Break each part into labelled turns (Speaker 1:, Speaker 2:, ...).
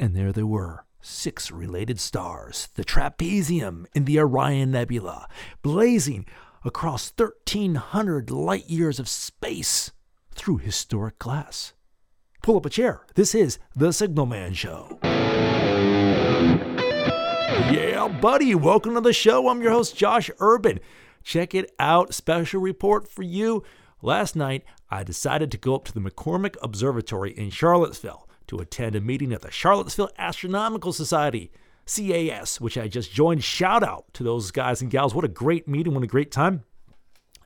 Speaker 1: And there they were six related stars, the trapezium in the Orion Nebula, blazing across 1,300 light years of space through historic glass. Pull up a chair. This is The Signal Man Show. Yeah, buddy, welcome to the show. I'm your host, Josh Urban. Check it out. Special report for you. Last night, I decided to go up to the McCormick Observatory in Charlottesville to attend a meeting at the Charlottesville Astronomical Society, CAS, which I just joined. Shout out to those guys and gals. What a great meeting, what a great time.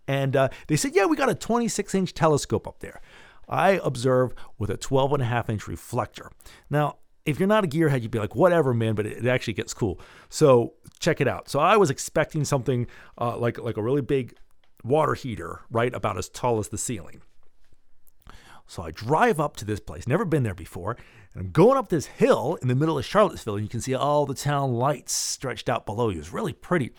Speaker 1: And uh, they said, Yeah, we got a 26 inch telescope up there. I observe with a 12 and a half inch reflector. Now, if you're not a gearhead, you'd be like, whatever, man, but it, actually gets cool. So check it out. So I was expecting something uh, like, like a really big water heater, right, about as tall as the ceiling. So I drive up to this place, never been there before, and I'm going up this hill in the middle of Charlottesville, and you can see all the town lights stretched out below you. It's really pretty.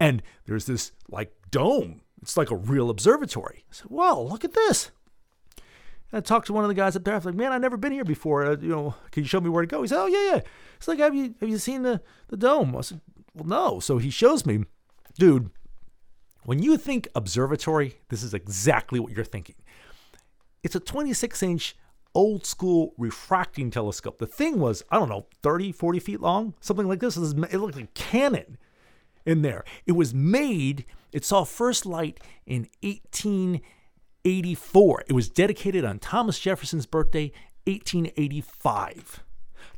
Speaker 1: And there's this like dome. It's like a real observatory. I said, Whoa, look at this. And I talked to one of the guys up there. I was like, man, I've never been here before. Uh, you know, can you show me where to go? He said, oh, yeah, yeah. It's like, have you, have you seen the, the dome? I said, well, no. So he shows me, dude, when you think observatory, this is exactly what you're thinking. It's a 26 inch old school refracting telescope. The thing was, I don't know, 30, 40 feet long, something like this. It looked like a cannon in there. It was made, it saw first light in 1884. It was dedicated on Thomas Jefferson's birthday, 1885.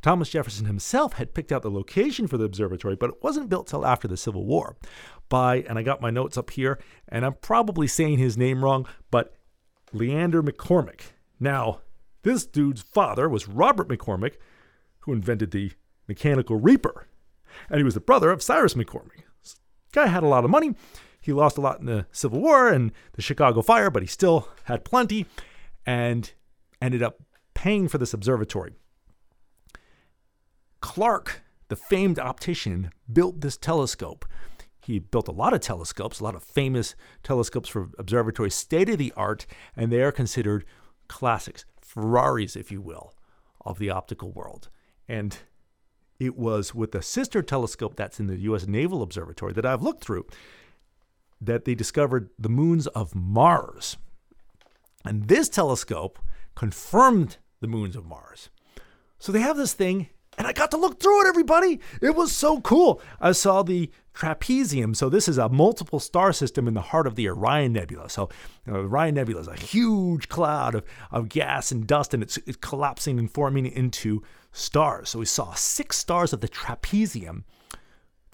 Speaker 1: Thomas Jefferson himself had picked out the location for the observatory, but it wasn't built till after the Civil War. By, and I got my notes up here, and I'm probably saying his name wrong, but Leander McCormick. Now, this dude's father was Robert McCormick, who invented the mechanical reaper. And he was the brother of Cyrus McCormick. This guy had a lot of money. He lost a lot in the Civil War and the Chicago fire, but he still had plenty and ended up paying for this observatory. Clark, the famed optician, built this telescope he built a lot of telescopes, a lot of famous telescopes for observatories, state of the art, and they are considered classics, Ferraris, if you will, of the optical world. And it was with the sister telescope that's in the U.S. Naval Observatory that I've looked through that they discovered the moons of Mars. And this telescope confirmed the moons of Mars. So they have this thing, and I got to look through it, everybody. It was so cool. I saw the trapezium. So this is a multiple star system in the heart of the Orion Nebula. So you know, the Orion Nebula is a huge cloud of, of gas and dust, and it's, it's collapsing and forming into stars. So we saw six stars of the trapezium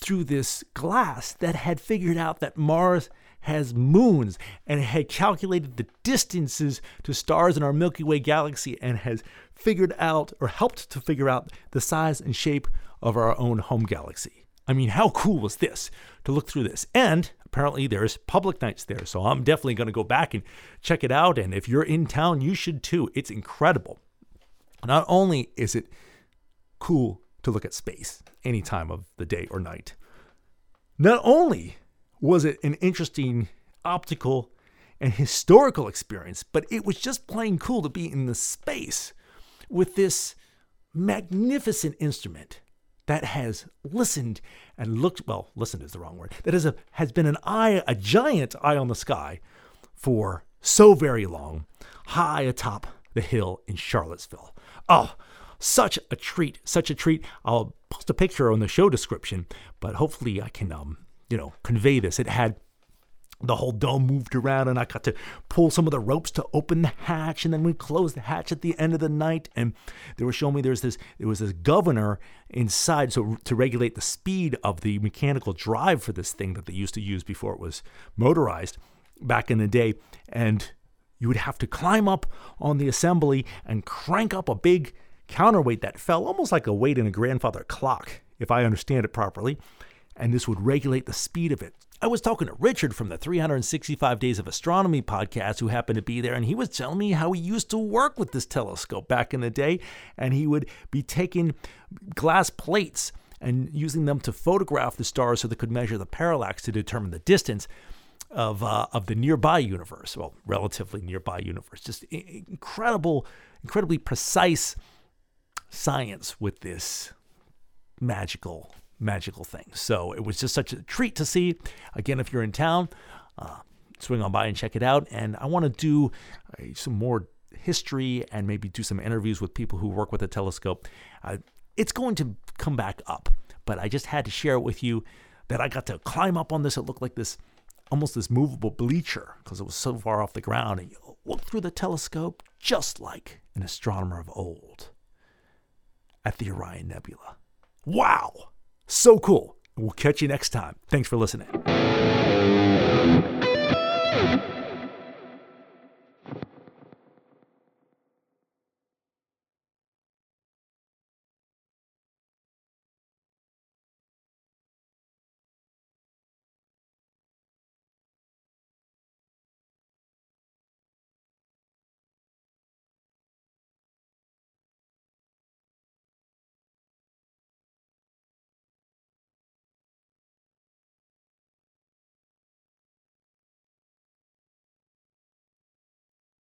Speaker 1: through this glass that had figured out that Mars has moons and had calculated the distances to stars in our Milky Way galaxy and has figured out or helped to figure out the size and shape of our own home galaxy. I mean, how cool was this to look through this? And apparently there's public nights there. So I'm definitely going to go back and check it out. And if you're in town, you should too. It's incredible. Not only is it cool to look at space any time of the day or night, not only was it an interesting optical and historical experience, but it was just plain cool to be in the space with this magnificent instrument that has listened and looked well listened is the wrong word that is a has been an eye a giant eye on the sky for so very long high atop the hill in charlottesville. Oh such a treat such a treat. I'll post a picture on the show description but hopefully i can um you know convey this. It had the whole dome moved around and I got to pull some of the ropes to open the hatch and then we closed the hatch at the end of the night. And they were showing me there's this there was this governor inside so to regulate the speed of the mechanical drive for this thing that they used to use before it was motorized back in the day. And you would have to climb up on the assembly and crank up a big counterweight that fell almost like a weight in a grandfather clock if I understand it properly and this would regulate the speed of it I was talking to Richard from the 365 Days of Astronomy podcast who happened to be there, and he was telling me how he used to work with this telescope back in the day, and he would be taking glass plates and using them to photograph the stars so they could measure the parallax to determine the distance of uh, of the nearby universe, well, relatively nearby universe. Just incredible, incredibly precise science with this magical, magical thing. So it was just such a treat to see. Again, if you're in town, uh, swing on by and check it out. And I want to do uh, some more history and maybe do some interviews with people who work with the telescope. Uh, it's going to come back up, but I just had to share it with you that I got to climb up on this. It looked like this almost this movable bleacher because it was so far off the ground. And you look through the telescope just like an astronomer of old at the Orion Nebula. Wow! So cool. We'll catch you next time. Thanks for listening.